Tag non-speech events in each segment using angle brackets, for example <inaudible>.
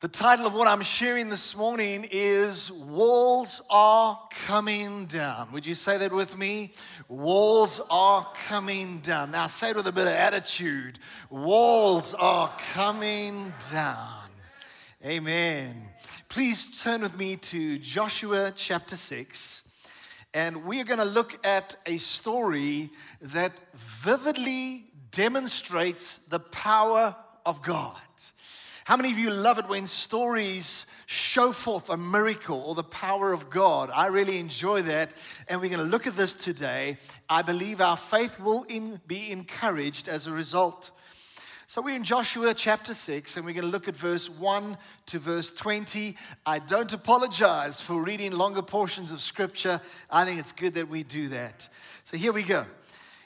The title of what I'm sharing this morning is Walls Are Coming Down. Would you say that with me? Walls are coming down. Now say it with a bit of attitude. Walls are coming down. Amen. Please turn with me to Joshua chapter 6. And we are going to look at a story that vividly demonstrates the power of God. How many of you love it when stories show forth a miracle or the power of God? I really enjoy that. And we're going to look at this today. I believe our faith will in, be encouraged as a result. So we're in Joshua chapter 6, and we're going to look at verse 1 to verse 20. I don't apologize for reading longer portions of scripture. I think it's good that we do that. So here we go.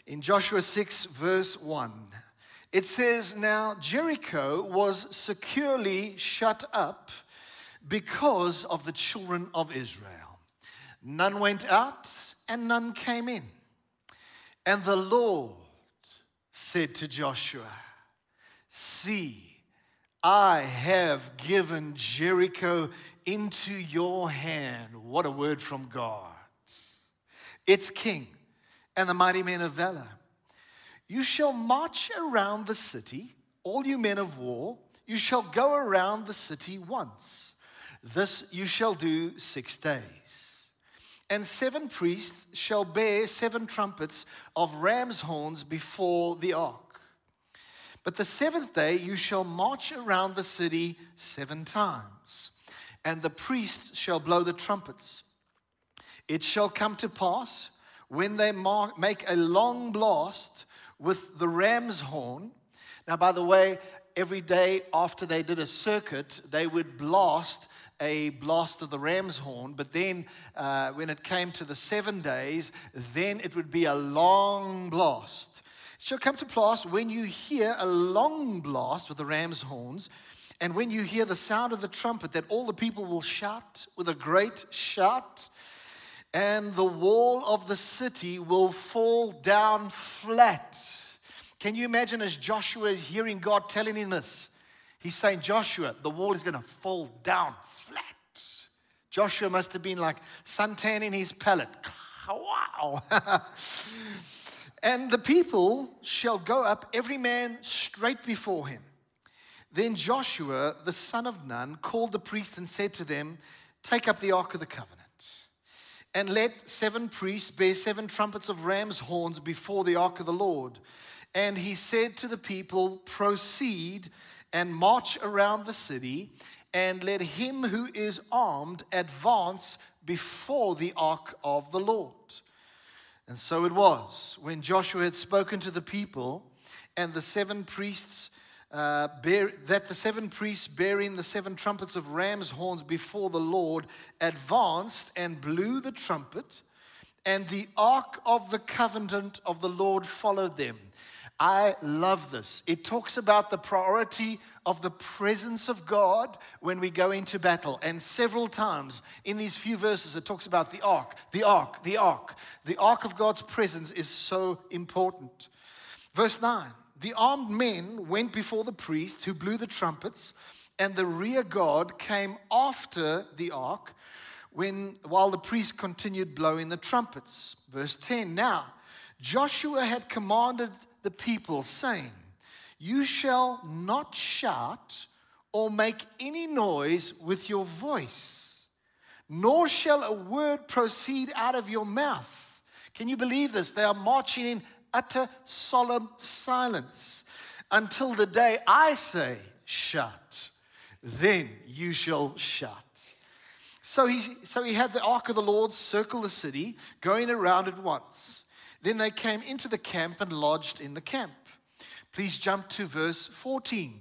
In Joshua 6, verse 1. It says, Now Jericho was securely shut up because of the children of Israel. None went out and none came in. And the Lord said to Joshua, See, I have given Jericho into your hand. What a word from God. Its king and the mighty men of valor you shall march around the city, all you men of war, you shall go around the city once. This you shall do six days. And seven priests shall bear seven trumpets of ram's horns before the ark. But the seventh day you shall march around the city seven times, and the priests shall blow the trumpets. It shall come to pass when they make a long blast with the ram's horn. Now, by the way, every day after they did a circuit, they would blast a blast of the ram's horn, but then uh, when it came to the seven days, then it would be a long blast. It shall come to pass when you hear a long blast with the ram's horns, and when you hear the sound of the trumpet, that all the people will shout with a great shout and the wall of the city will fall down flat. Can you imagine as Joshua is hearing God telling him this? He's saying, Joshua, the wall is going to fall down flat. Joshua must have been like suntanning his palate. <laughs> Wow. <laughs> and the people shall go up, every man straight before him. Then Joshua, the son of Nun, called the priests and said to them, Take up the ark of the covenant and let seven priests bear seven trumpets of ram's horns before the ark of the Lord. And he said to the people, Proceed and march around the city, and let him who is armed advance before the ark of the Lord. And so it was when Joshua had spoken to the people, and the seven priests uh, bear, that the seven priests bearing the seven trumpets of ram's horns before the Lord advanced and blew the trumpet, and the ark of the covenant of the Lord followed them. I love this. It talks about the priority of the presence of God when we go into battle. And several times in these few verses, it talks about the ark, the ark, the ark. The ark of God's presence is so important. Verse 9 the armed men went before the priests who blew the trumpets, and the rear guard came after the ark when, while the priests continued blowing the trumpets. Verse 10 Now, Joshua had commanded the people, saying, You shall not shout or make any noise with your voice, nor shall a word proceed out of your mouth. Can you believe this? They are marching in utter solemn silence until the day I say, shut, then you shall shut. So he, so he had the ark of the Lord circle the city, going around it once. Then they came into the camp and lodged in the camp. Please jump to verse 14.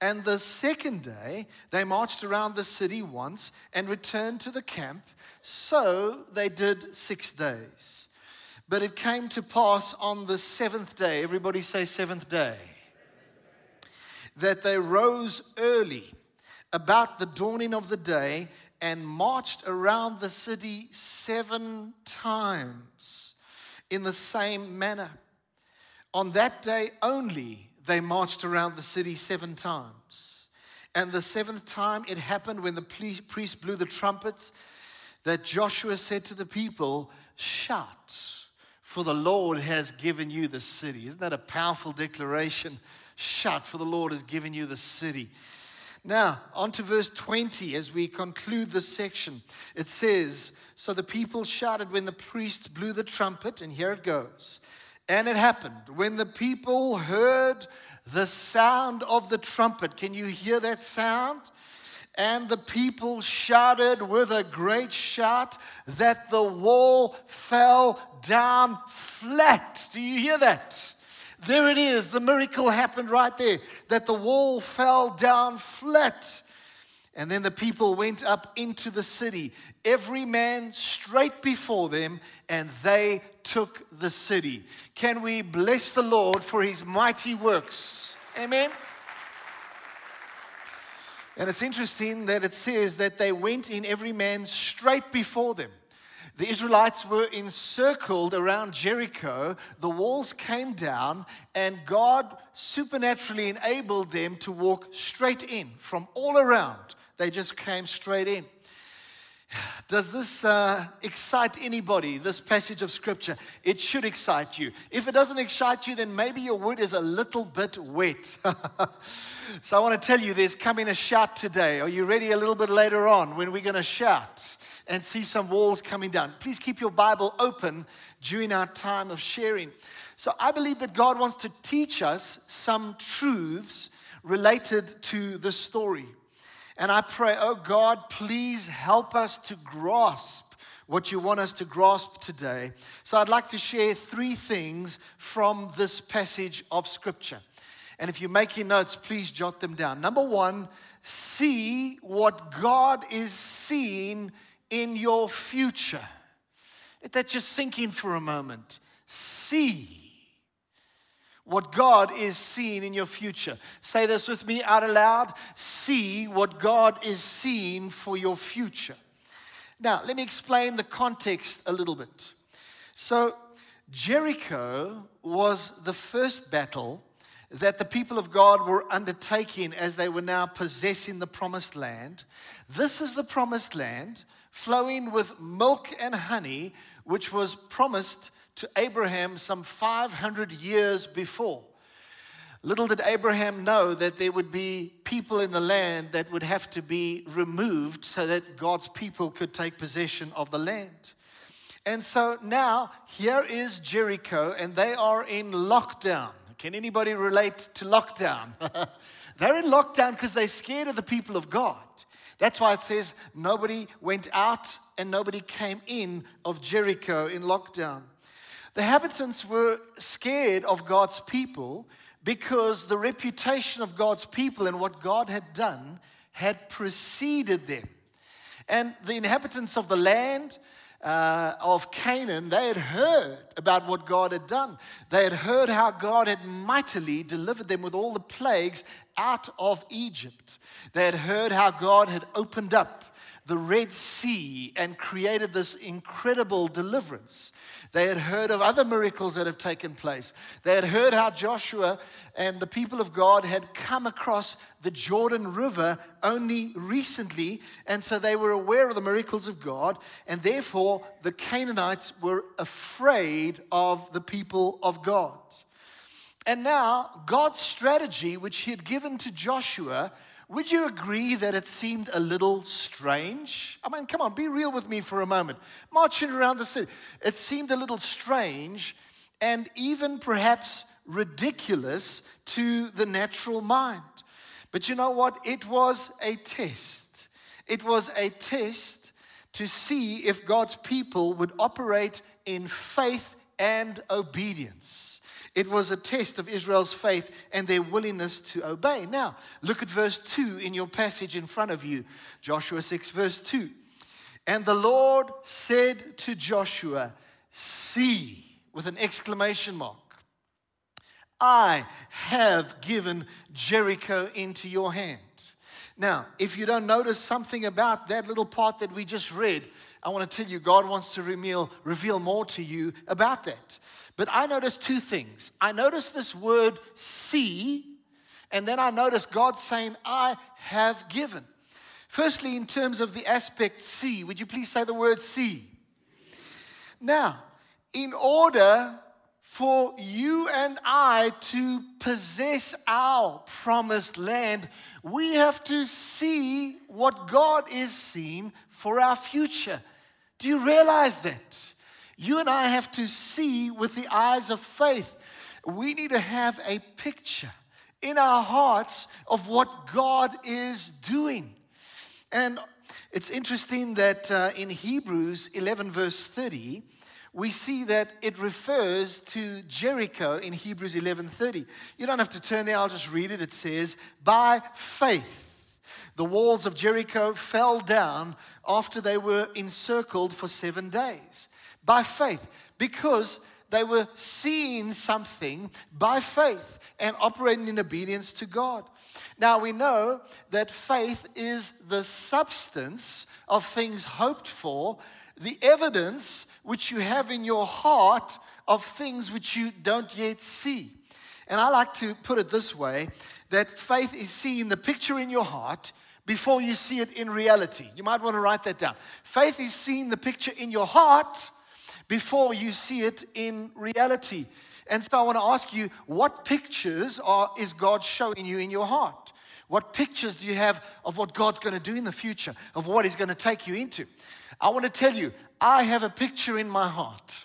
And the second day they marched around the city once and returned to the camp. So they did six days. But it came to pass on the seventh day, everybody say seventh day, that they rose early about the dawning of the day and marched around the city seven times in the same manner. On that day only, they marched around the city seven times. And the seventh time it happened when the priest blew the trumpets that Joshua said to the people, Shout, for the Lord has given you the city. Isn't that a powerful declaration? Shout, for the Lord has given you the city. Now, on to verse 20 as we conclude this section. It says, So the people shouted when the priest blew the trumpet, and here it goes. And it happened when the people heard the sound of the trumpet. Can you hear that sound? And the people shouted with a great shout that the wall fell down flat. Do you hear that? There it is. The miracle happened right there that the wall fell down flat. And then the people went up into the city, every man straight before them, and they took the city. Can we bless the Lord for his mighty works? Amen. And it's interesting that it says that they went in every man straight before them. The Israelites were encircled around Jericho. The walls came down, and God supernaturally enabled them to walk straight in from all around. They just came straight in. Does this uh, excite anybody, this passage of scripture? It should excite you. If it doesn't excite you, then maybe your wood is a little bit wet. <laughs> so I want to tell you there's coming a shout today. Are you ready a little bit later on when we're going to shout? and see some walls coming down. Please keep your Bible open during our time of sharing. So, I believe that God wants to teach us some truths related to the story. And I pray, oh God, please help us to grasp what you want us to grasp today. So, I'd like to share three things from this passage of Scripture. And if you're making notes, please jot them down. Number one, see what God is seeing in your future. Let that just sink in for a moment. See what God is seeing in your future. Say this with me out aloud. See what God is seeing for your future. Now, let me explain the context a little bit. So, Jericho was the first battle that the people of God were undertaking as they were now possessing the promised land. This is the promised land flowing with milk and honey, which was promised to Abraham some 500 years before. Little did Abraham know that there would be people in the land that would have to be removed so that God's people could take possession of the land. And so now here is Jericho, and they are in lockdown. Can anybody relate to lockdown? <laughs> they're in lockdown because they're scared of the people of God. That's why it says nobody went out and nobody came in of Jericho in lockdown. The inhabitants were scared of God's people because the reputation of God's people and what God had done had preceded them. And the inhabitants of the land, uh, of Canaan, they had heard about what God had done. They had heard how God had mightily delivered them with all the plagues out of Egypt. They had heard how God had opened up the Red Sea and created this incredible deliverance. They had heard of other miracles that have taken place. They had heard how Joshua and the people of God had come across the Jordan River only recently, and so they were aware of the miracles of God, and therefore the Canaanites were afraid of the people of God. And now, God's strategy, which He had given to Joshua, would you agree that it seemed a little strange? I mean, come on, be real with me for a moment. Marching around the city, it seemed a little strange and even perhaps ridiculous to the natural mind. But you know what? It was a test. It was a test to see if God's people would operate in faith and obedience. It was a test of Israel's faith and their willingness to obey. Now, look at verse 2 in your passage in front of you, Joshua 6, verse 2. And the Lord said to Joshua, See, with an exclamation mark, I have given Jericho into your hand. Now, if you don't notice something about that little part that we just read, I want to tell you, God wants to reveal, reveal more to you about that. But I noticed two things. I noticed this word see, And then I notice God saying, I have given. Firstly, in terms of the aspect see, would you please say the word see? Now, in order for you and I to possess our promised land, we have to see what God is seeing for our future. Do you realize that? You and I have to see with the eyes of faith. We need to have a picture in our hearts of what God is doing. And it's interesting that uh, in Hebrews 11, verse 30, we see that it refers to Jericho in Hebrews 11:30. You don't have to turn there, I'll just read it. It says, "By faith the walls of Jericho fell down after they were encircled for 7 days." By faith, because they were seeing something by faith and operating in obedience to God. Now we know that faith is the substance of things hoped for the evidence which you have in your heart of things which you don't yet see. And I like to put it this way that faith is seeing the picture in your heart before you see it in reality. You might want to write that down. Faith is seeing the picture in your heart before you see it in reality. And so I want to ask you, what pictures are, is God showing you in your heart? What pictures do you have of what God's going to do in the future, of what He's going to take you into? I want to tell you, I have a picture in my heart.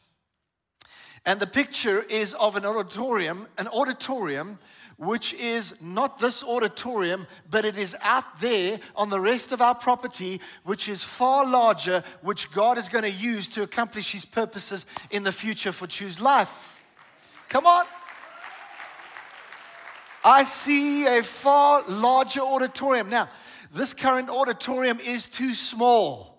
And the picture is of an auditorium, an auditorium which is not this auditorium, but it is out there on the rest of our property, which is far larger, which God is going to use to accomplish His purposes in the future for Choose Life. Come on. I see a far larger auditorium. Now, this current auditorium is too small.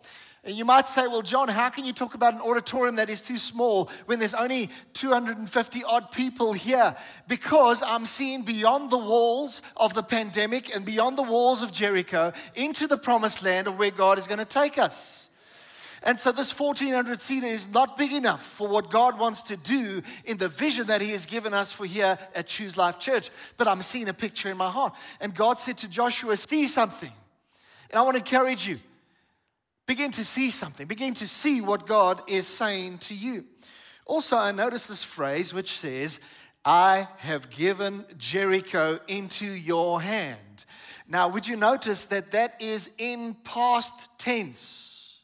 And you might say, well, John, how can you talk about an auditorium that is too small when there's only 250 odd people here? Because I'm seeing beyond the walls of the pandemic and beyond the walls of Jericho into the promised land of where God is going to take us. And so this 1400 seater is not big enough for what God wants to do in the vision that He has given us for here at Choose Life Church. But I'm seeing a picture in my heart. And God said to Joshua, See something. And I want to encourage you Begin to see something. Begin to see what God is saying to you. Also, I notice this phrase which says, I have given Jericho into your hand. Now, would you notice that that is in past tense?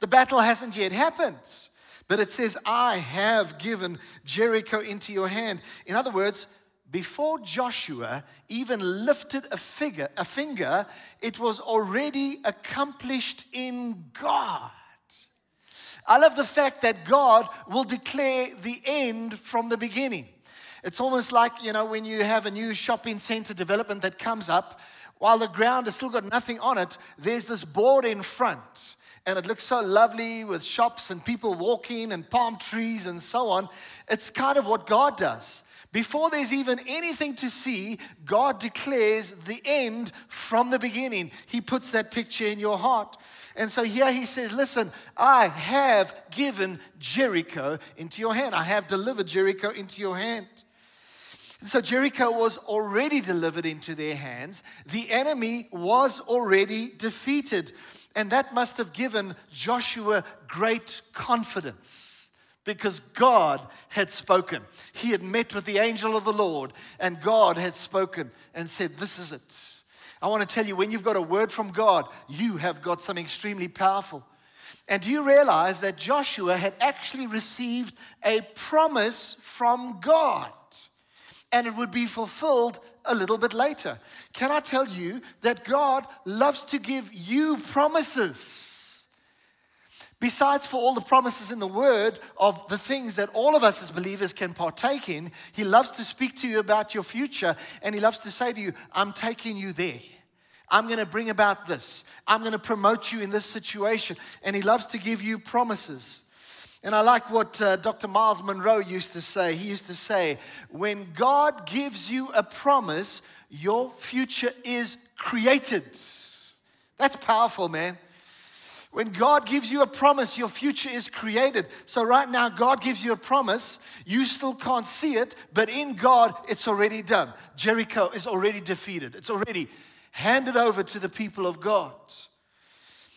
The battle hasn't yet happened, but it says, I have given Jericho into your hand. In other words, before Joshua even lifted a, figure, a finger, it was already accomplished in God. I love the fact that God will declare the end from the beginning. It's almost like, you know, when you have a new shopping center development that comes up, while the ground has still got nothing on it, there's this board in front. And it looks so lovely with shops and people walking and palm trees and so on. It's kind of what God does. Before there's even anything to see, God declares the end from the beginning. He puts that picture in your heart. And so here he says, Listen, I have given Jericho into your hand. I have delivered Jericho into your hand. So Jericho was already delivered into their hands. The enemy was already defeated. And that must have given Joshua great confidence because God had spoken. He had met with the angel of the Lord, and God had spoken and said, This is it. I want to tell you, when you've got a word from God, you have got something extremely powerful. And do you realize that Joshua had actually received a promise from God? And it would be fulfilled a little bit later. Can I tell you that God loves to give you promises? Besides, for all the promises in the Word of the things that all of us as believers can partake in, He loves to speak to you about your future and He loves to say to you, I'm taking you there. I'm going to bring about this. I'm going to promote you in this situation. And He loves to give you promises. And I like what uh, Dr. Myles Munroe used to say. He used to say, When God gives you a promise, your future is created. That's powerful, man. When God gives you a promise, your future is created. So, right now, God gives you a promise. You still can't see it, but in God, it's already done. Jericho is already defeated, it's already handed over to the people of God.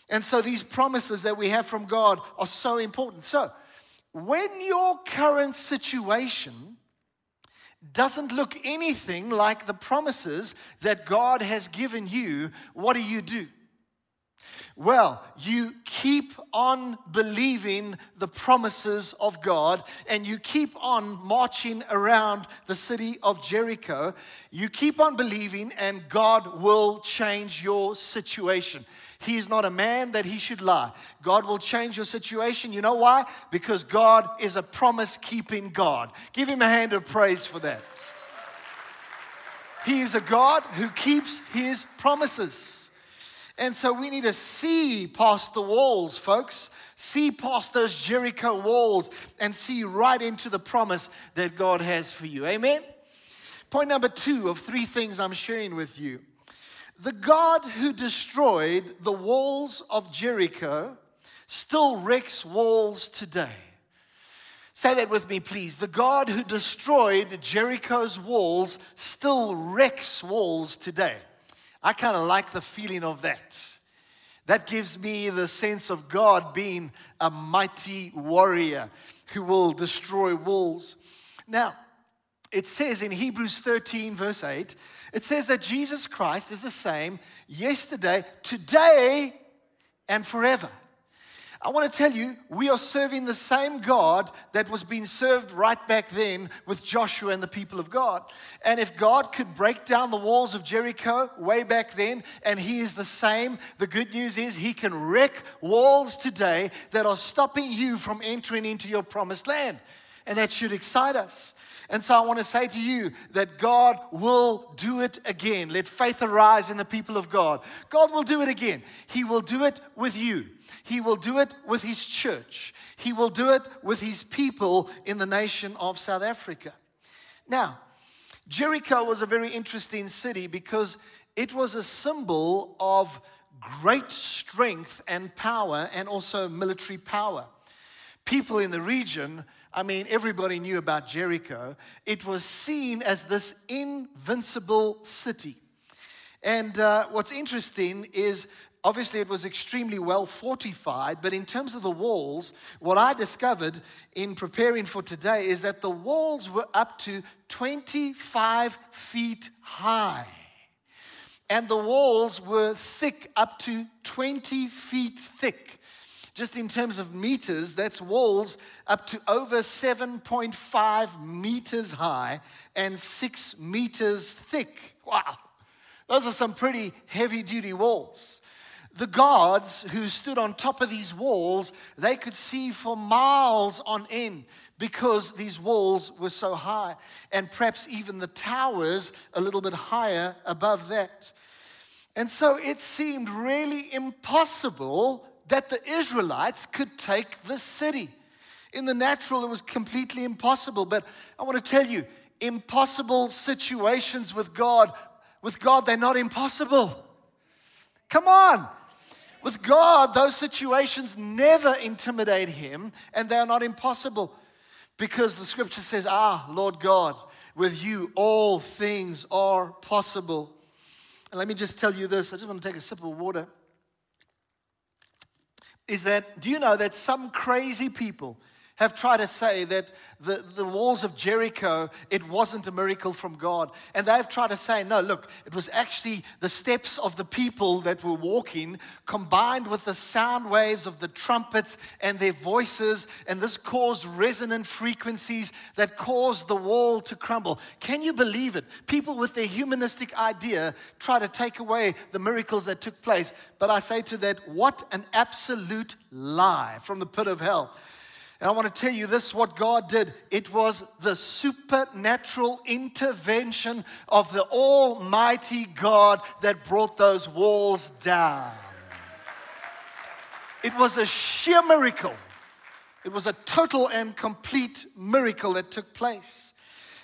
And so, these promises that we have from God are so important. So, when your current situation doesn't look anything like the promises that God has given you, what do you do? Well, you keep on believing the promises of God and you keep on marching around the city of Jericho. You keep on believing, and God will change your situation. He is not a man that he should lie. God will change your situation. You know why? Because God is a promise keeping God. Give him a hand of praise for that. He is a God who keeps his promises. And so we need to see past the walls, folks. See past those Jericho walls and see right into the promise that God has for you. Amen? Point number two of three things I'm sharing with you. The God who destroyed the walls of Jericho still wrecks walls today. Say that with me, please. The God who destroyed Jericho's walls still wrecks walls today. I kind of like the feeling of that. That gives me the sense of God being a mighty warrior who will destroy walls. Now, it says in Hebrews 13, verse 8, it says that Jesus Christ is the same yesterday, today, and forever. I want to tell you, we are serving the same God that was being served right back then with Joshua and the people of God. And if God could break down the walls of Jericho way back then, and He is the same, the good news is He can wreck walls today that are stopping you from entering into your promised land. And that should excite us. And so I want to say to you that God will do it again. Let faith arise in the people of God. God will do it again. He will do it with you. He will do it with His church. He will do it with His people in the nation of South Africa. Now, Jericho was a very interesting city because it was a symbol of great strength and power and also military power. People in the region I mean, everybody knew about Jericho. It was seen as this invincible city. And uh, what's interesting is obviously it was extremely well fortified, but in terms of the walls, what I discovered in preparing for today is that the walls were up to 25 feet high. And the walls were thick, up to 20 feet thick. Just in terms of meters, that's walls up to over 7.5 meters high and six meters thick. Wow. Those are some pretty heavy duty walls. The guards who stood on top of these walls, they could see for miles on end because these walls were so high, and perhaps even the towers a little bit higher above that. And so it seemed really impossible that the Israelites could take the city. In the natural, it was completely impossible. But I want to tell you, impossible situations with God, with God, they're not impossible. Come on. With God, those situations never intimidate him and they are not impossible because the scripture says, Ah, Lord God, with you all things are possible. And let me just tell you this I just want to take a sip of water is that do you know that some crazy people have tried to say that the, the walls of Jericho, it wasn't a miracle from God. And they've tried to say, no, look, it was actually the steps of the people that were walking combined with the sound waves of the trumpets and their voices. And this caused resonant frequencies that caused the wall to crumble. Can you believe it? People with their humanistic idea try to take away the miracles that took place. But I say to that, what an absolute lie from the pit of hell. And I want to tell you this what God did. It was the supernatural intervention of the Almighty God that brought those walls down. It was a sheer miracle. It was a total and complete miracle that took place.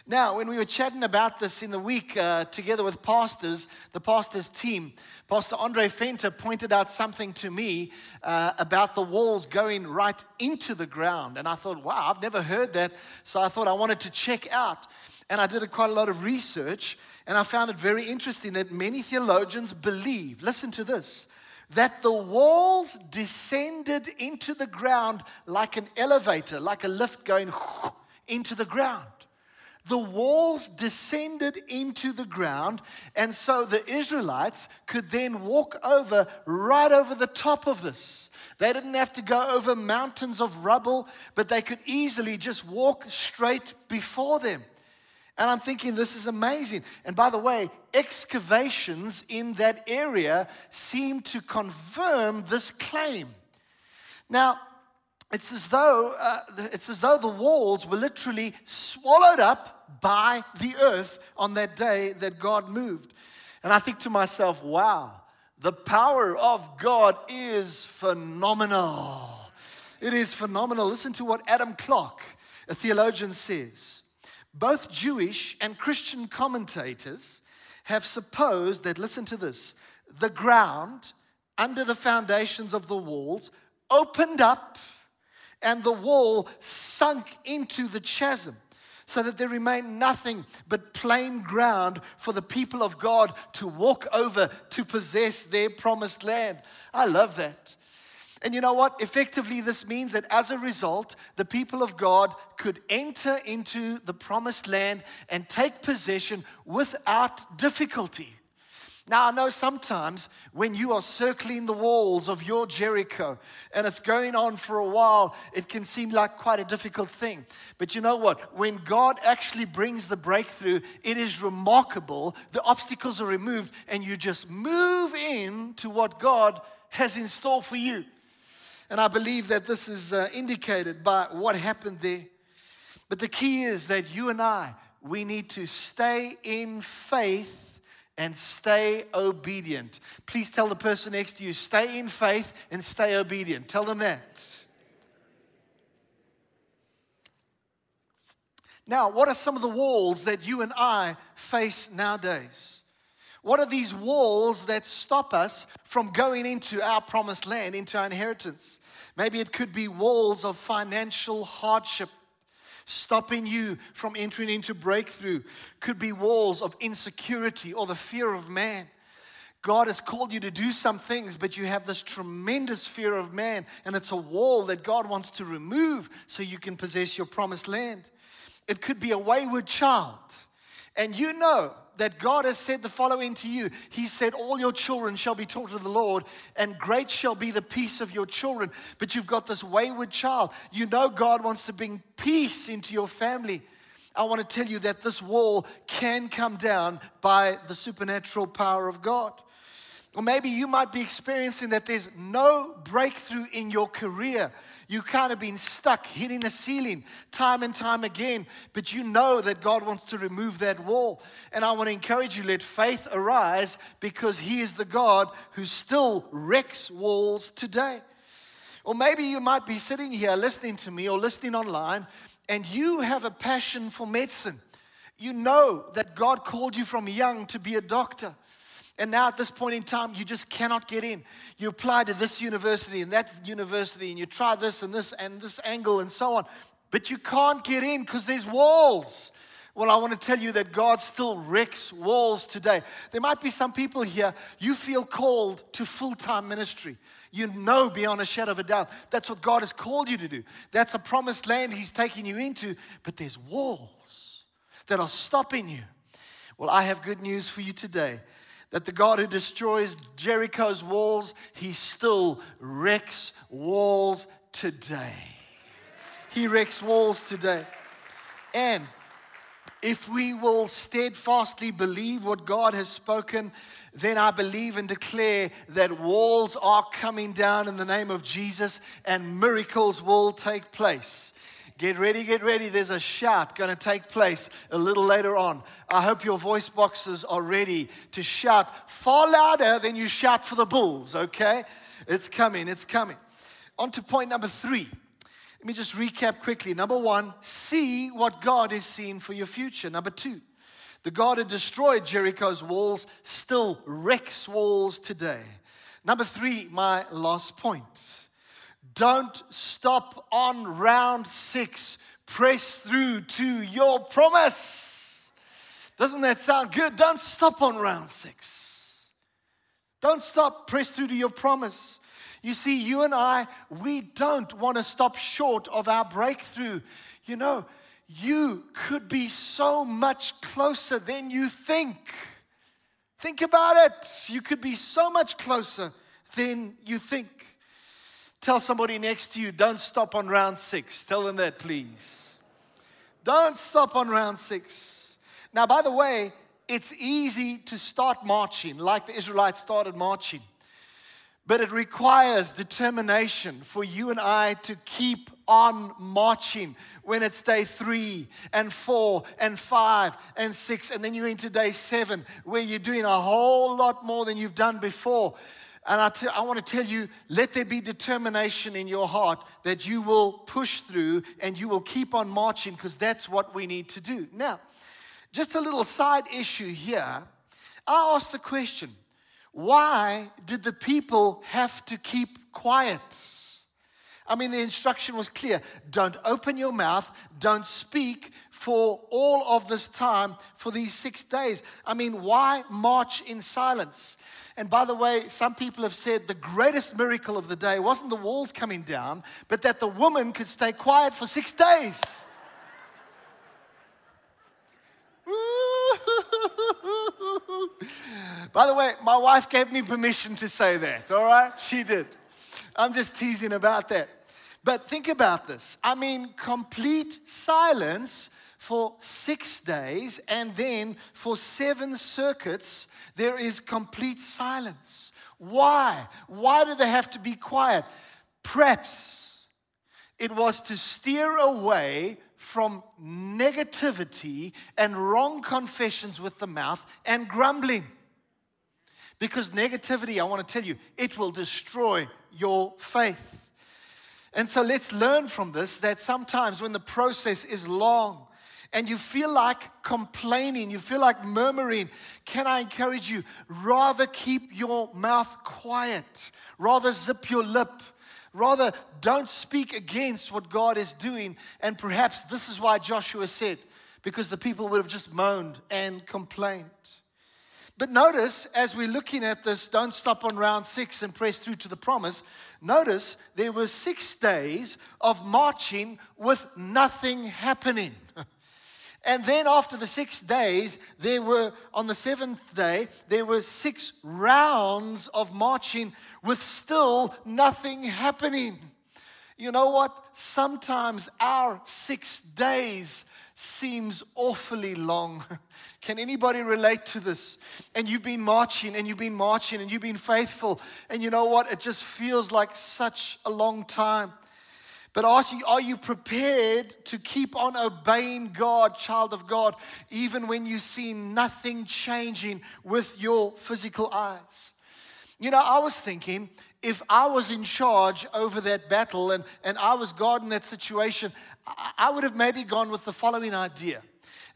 Now, when we were chatting about this in the week uh, together with pastors, the pastors' team, Pastor Andre Fenter pointed out something to me uh, about the walls going right into the ground. And I thought, wow, I've never heard that. So I thought I wanted to check out. And I did a, quite a lot of research, and I found it very interesting that many theologians believe, listen to this, that the walls descended into the ground like an elevator, like a lift going <laughs> into the ground the walls descended into the ground, and so the Israelites could then walk over right over the top of this. They didn't have to go over mountains of rubble, but they could easily just walk straight before them. And I'm thinking, this is amazing. And by the way, excavations in that area seem to confirm this claim. Now, it's as though uh, it's as though the walls were literally swallowed up by the earth on that day that God moved. And I think to myself, wow, the power of God is phenomenal. It is phenomenal. Listen to what Adam Clarke, a theologian, says. Both Jewish and Christian commentators have supposed that, listen to this, the ground under the foundations of the walls opened up and the wall sunk into the chasm so that there remained nothing but plain ground for the people of God to walk over to possess their promised land. I love that. And you know what? Effectively, this means that as a result, the people of God could enter into the promised land and take possession without difficulty. Now, I know sometimes when you are circling the walls of your Jericho and it's going on for a while, it can seem like quite a difficult thing. But you know what? When God actually brings the breakthrough, it is remarkable. The obstacles are removed and you just move in to what God has in store for you. And I believe that this is uh, indicated by what happened there. But the key is that you and I, we need to stay in faith and stay obedient. Please tell the person next to you, stay in faith and stay obedient. Tell them that. Now, what are some of the walls that you and I face nowadays? What are these walls that stop us from going into our promised land, into our inheritance? Maybe it could be walls of financial hardship stopping you from entering into breakthrough. Could be walls of insecurity or the fear of man. God has called you to do some things, but you have this tremendous fear of man, and it's a wall that God wants to remove so you can possess your promised land. It could be a wayward child, and you know that God has said the following to you He said, All your children shall be taught of the Lord, and great shall be the peace of your children. But you've got this wayward child. You know God wants to bring peace into your family. I want to tell you that this wall can come down by the supernatural power of God. Or maybe you might be experiencing that there's no breakthrough in your career you kind of been stuck hitting the ceiling time and time again, but you know that God wants to remove that wall. And I want to encourage you let faith arise because He is the God who still wrecks walls today. Or maybe you might be sitting here listening to me or listening online, and you have a passion for medicine. You know that God called you from young to be a doctor. And now at this point in time, you just cannot get in. You apply to this university and that university, and you try this and this and this angle and so on, but you can't get in because there's walls. Well, I want to tell you that God still wrecks walls today. There might be some people here, you feel called to full time ministry. You know beyond a shadow of a doubt that's what God has called you to do. That's a promised land He's taking you into, but there's walls that are stopping you. Well, I have good news for you today that the God who destroys Jericho's walls, he still wrecks walls today. He wrecks walls today. And if we will steadfastly believe what God has spoken, then I believe and declare that walls are coming down in the name of Jesus and miracles will take place. Get ready, get ready. There's a shout going to take place a little later on. I hope your voice boxes are ready to shout far louder than you shout for the bulls, okay? It's coming, it's coming. On to point number three. Let me just recap quickly. Number one, see what God is seeing for your future. Number two, the God who destroyed Jericho's walls still wrecks walls today. Number three, my last point. Don't stop on round six. Press through to your promise. Doesn't that sound good? Don't stop on round six. Don't stop. Press through to your promise. You see, you and I, we don't want to stop short of our breakthrough. You know, you could be so much closer than you think. Think about it. You could be so much closer than you think. Tell somebody next to you, don't stop on round six. Tell them that, please. Don't stop on round six. Now, by the way, it's easy to start marching like the Israelites started marching. But it requires determination for you and I to keep on marching when it's day three and four and five and six, and then you're into day seven where you're doing a whole lot more than you've done before. And I, t- I want to tell you, let there be determination in your heart that you will push through and you will keep on marching because that's what we need to do. Now, just a little side issue here. I asked the question why did the people have to keep quiet? I mean, the instruction was clear don't open your mouth, don't speak for all of this time for these six days. I mean, why march in silence? And by the way, some people have said the greatest miracle of the day wasn't the walls coming down, but that the woman could stay quiet for six days. <laughs> By the way, my wife gave me permission to say that, all right? She did. I'm just teasing about that. But think about this. I mean, complete silence for six days, and then for seven circuits, there is complete silence. Why? Why do they have to be quiet? Perhaps it was to steer away from negativity and wrong confessions with the mouth and grumbling. Because negativity, I want to tell you, it will destroy your faith. And so let's learn from this that sometimes when the process is long and you feel like complaining, you feel like murmuring, can I encourage you? Rather keep your mouth quiet, rather zip your lip Rather, don't speak against what God is doing. And perhaps this is why Joshua said, because the people would have just moaned and complained. But notice, as we're looking at this, don't stop on round six and press through to the promise. Notice there were six days of marching with nothing happening. <laughs> And then after the six days, there were, on the seventh day, there were six rounds of marching with still nothing happening. You know what? Sometimes our six days seems awfully long. <laughs> Can anybody relate to this? And you've been marching and you've been marching and you've been faithful. And you know what? It just feels like such a long time. But ask you, are you prepared to keep on obeying God, child of God, even when you see nothing changing with your physical eyes? You know, I was thinking if I was in charge over that battle and, and I was God in that situation, I, would have maybe gone with the following idea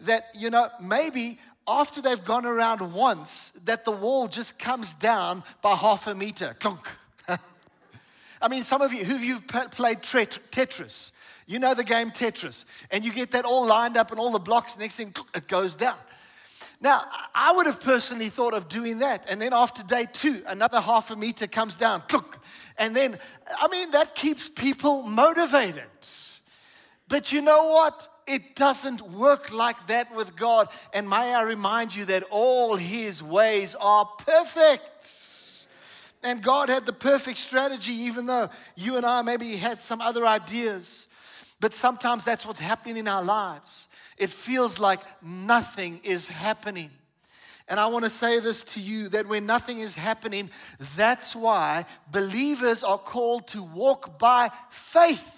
that, you know, maybe after they've gone around once, that the wall just comes down by half a meter. Clunk. <laughs> I mean, some of you who you've played Tetris, you know the game Tetris, and you get that all lined up and all the blocks, next thing, it goes down. Now, I would have personally thought of doing that. And then after day two, another half a meter comes down, and then, I mean, that keeps people motivated. But you know what? It doesn't work like that with God. And may I remind you that all His ways are perfect. And God had the perfect strategy, even though you and I maybe had some other ideas. But sometimes that's what's happening in our lives. It feels like nothing is happening. And I want to say this to you that when nothing is happening, that's why believers are called to walk by faith.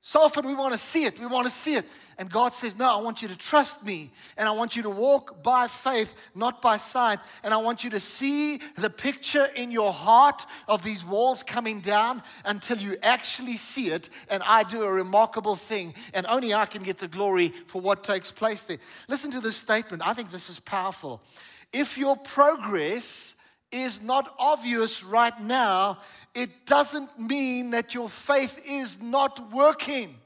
So often we want to see it, we want to see it. And God says, No, I want you to trust me. And I want you to walk by faith, not by sight. And I want you to see the picture in your heart of these walls coming down until you actually see it. And I do a remarkable thing. And only I can get the glory for what takes place there. Listen to this statement. I think this is powerful. If your progress is not obvious right now, it doesn't mean that your faith is not working.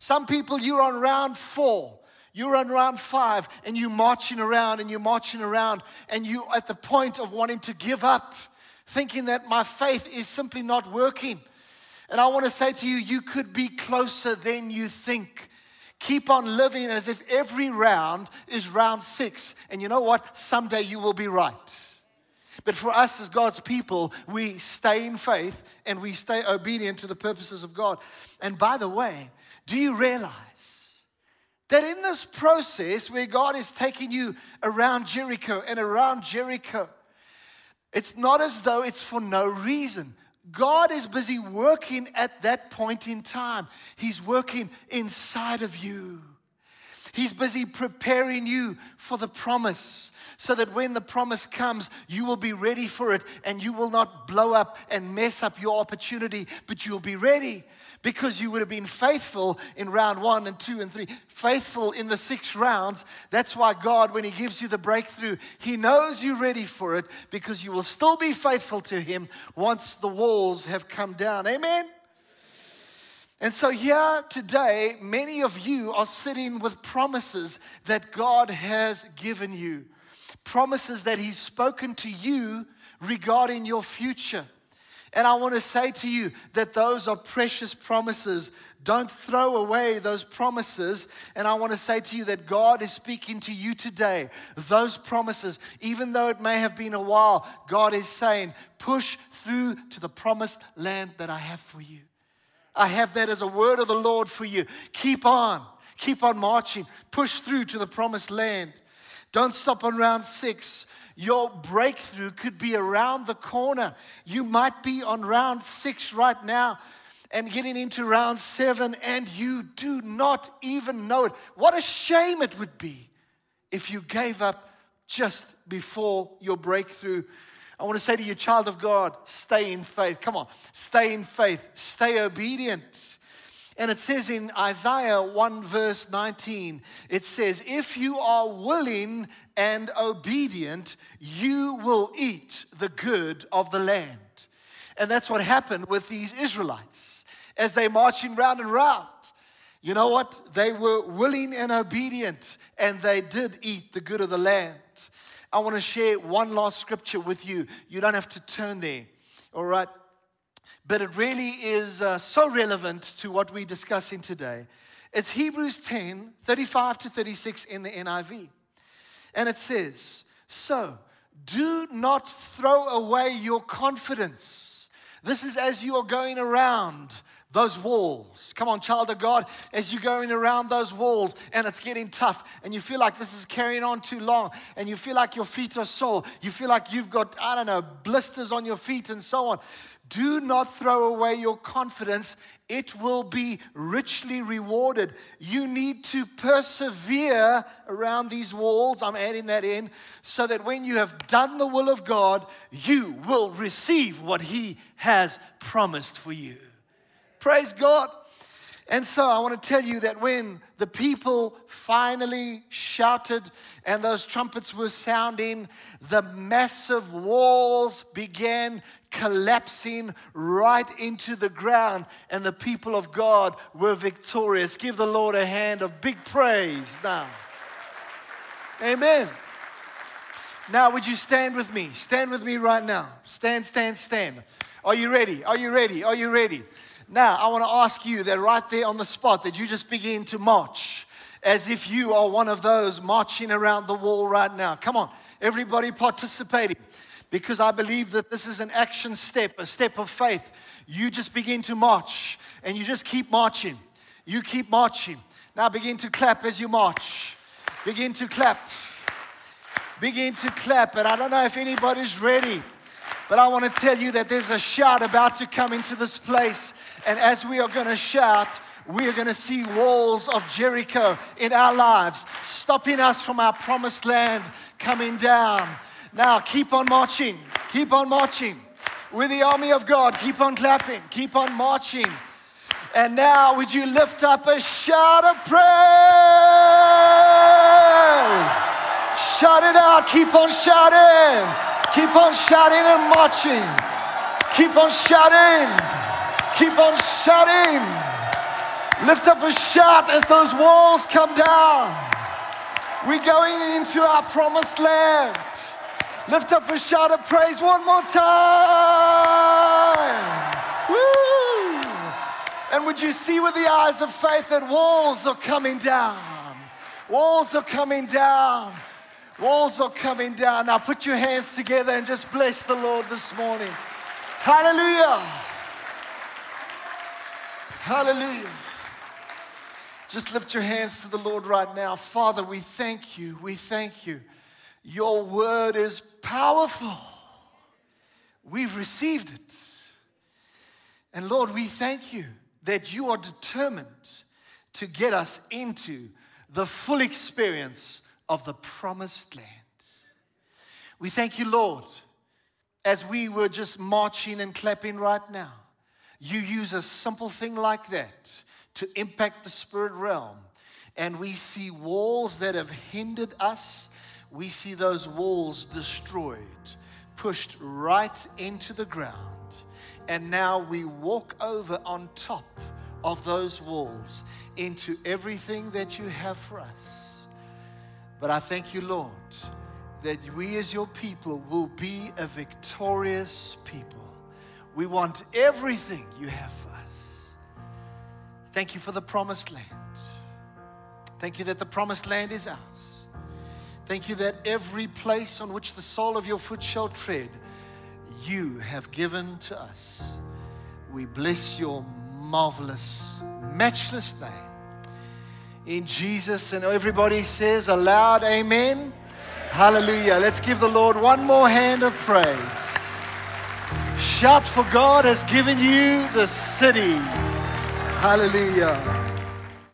Some people, you're on round four. You're on round five and you're marching around and you're marching around and you're at the point of wanting to give up, thinking that my faith is simply not working. And I want to say to you, you could be closer than you think. Keep on living as if every round is round six. And you know what? Someday you will be right. But for us as God's people, we stay in faith and we stay obedient to the purposes of God. And by the way, do you realize that in this process where God is taking you around Jericho and around Jericho, it's not as though it's for no reason. God is busy working at that point in time. He's working inside of you. He's busy preparing you for the promise so that when the promise comes, you will be ready for it and you will not blow up and mess up your opportunity, but you'll be ready because you would have been faithful in round one and two and three, faithful in the six rounds. That's why God, when He gives you the breakthrough, He knows you're ready for it because you will still be faithful to Him once the walls have come down. Amen? And so, here today, many of you are sitting with promises that God has given you, promises that He's spoken to you regarding your future. And I want to say to you that those are precious promises. Don't throw away those promises. And I want to say to you that God is speaking to you today. Those promises, even though it may have been a while, God is saying, push through to the promised land that I have for you. I have that as a word of the Lord for you. Keep on, keep on marching, push through to the promised land. Don't stop on round six. Your breakthrough could be around the corner. You might be on round six right now and getting into round seven, and you do not even know it. What a shame it would be if you gave up just before your breakthrough. I want to say to you, child of God, stay in faith. Come on, stay in faith, stay obedient. And it says in Isaiah 1, verse 19, it says, If you are willing and obedient, you will eat the good of the land. And that's what happened with these Israelites as they marching round and round. You know what? They were willing and obedient, and they did eat the good of the land. I want to share one last scripture with you. You don't have to turn there, all right? but it really is uh, so relevant to what we're discussing today. It's Hebrews 10 35 to 36 in the NIV. And it says, So do not throw away your confidence. This is as you are going around those walls. Come on, child of God, as you're going around those walls and it's getting tough and you feel like this is carrying on too long and you feel like your feet are sore, you feel like you've got, I don't know, blisters on your feet and so on. Do not throw away your confidence. It will be richly rewarded. You need to persevere around these walls. I'm adding that in so that when you have done the will of God, you will receive what He has promised for you. Praise God. And so I want to tell you that when the people finally shouted and those trumpets were sounding, the massive walls began collapsing right into the ground, and the people of God were victorious. Give the Lord a hand of big praise now. Amen. Now, would you stand with me? Stand with me right now. Stand, stand, stand. Are you ready? Are you ready? Are you ready? Now, I want to ask you that right there on the spot, that you just begin to march as if you are one of those marching around the wall right now. Come on, everybody participating, because I believe that this is an action step, a step of faith. You just begin to march and you just keep marching. You keep marching. Now begin to clap as you march. Begin to clap. Begin to clap. And I don't know if anybody's ready. But I want to tell you that there's a shout about to come into this place. And as we are going to shout, we are going to see walls of Jericho in our lives, stopping us from our promised land coming down. Now, keep on marching, keep on marching. With the army of God, keep on clapping, keep on marching. And now, would you lift up a shout of praise? Shout it out, keep on shouting, keep on shouting and marching, keep on shouting, keep on shouting. Lift up a shout as those walls come down. We're going into our promised land. Lift up a shout of praise one more time. Woo! And would you see with the eyes of faith that walls are coming down? Walls are coming down. Walls are coming down. Now put your hands together and just bless the Lord this morning. Hallelujah. Hallelujah. Just lift your hands to the Lord right now. Father, we thank you. We thank you. Your word is powerful. We've received it. And Lord, we thank you that you are determined to get us into the full experience of the promised land. We thank you, Lord, as we were just marching and clapping right now. You use a simple thing like that to impact the spirit realm. And we see walls that have hindered us, we see those walls destroyed, pushed right into the ground. And now we walk over on top of those walls into everything that you have for us. But I thank you, Lord, that we as your people will be a victorious people. We want everything you have for us. Thank you for the promised land. Thank you that the promised land is ours. Thank you that every place on which the sole of your foot shall tread, you have given to us. We bless your marvelous, matchless name. In Jesus, and everybody says aloud, Amen. Hallelujah. Let's give the Lord one more hand of praise. Shout for God has given you the city. Hallelujah.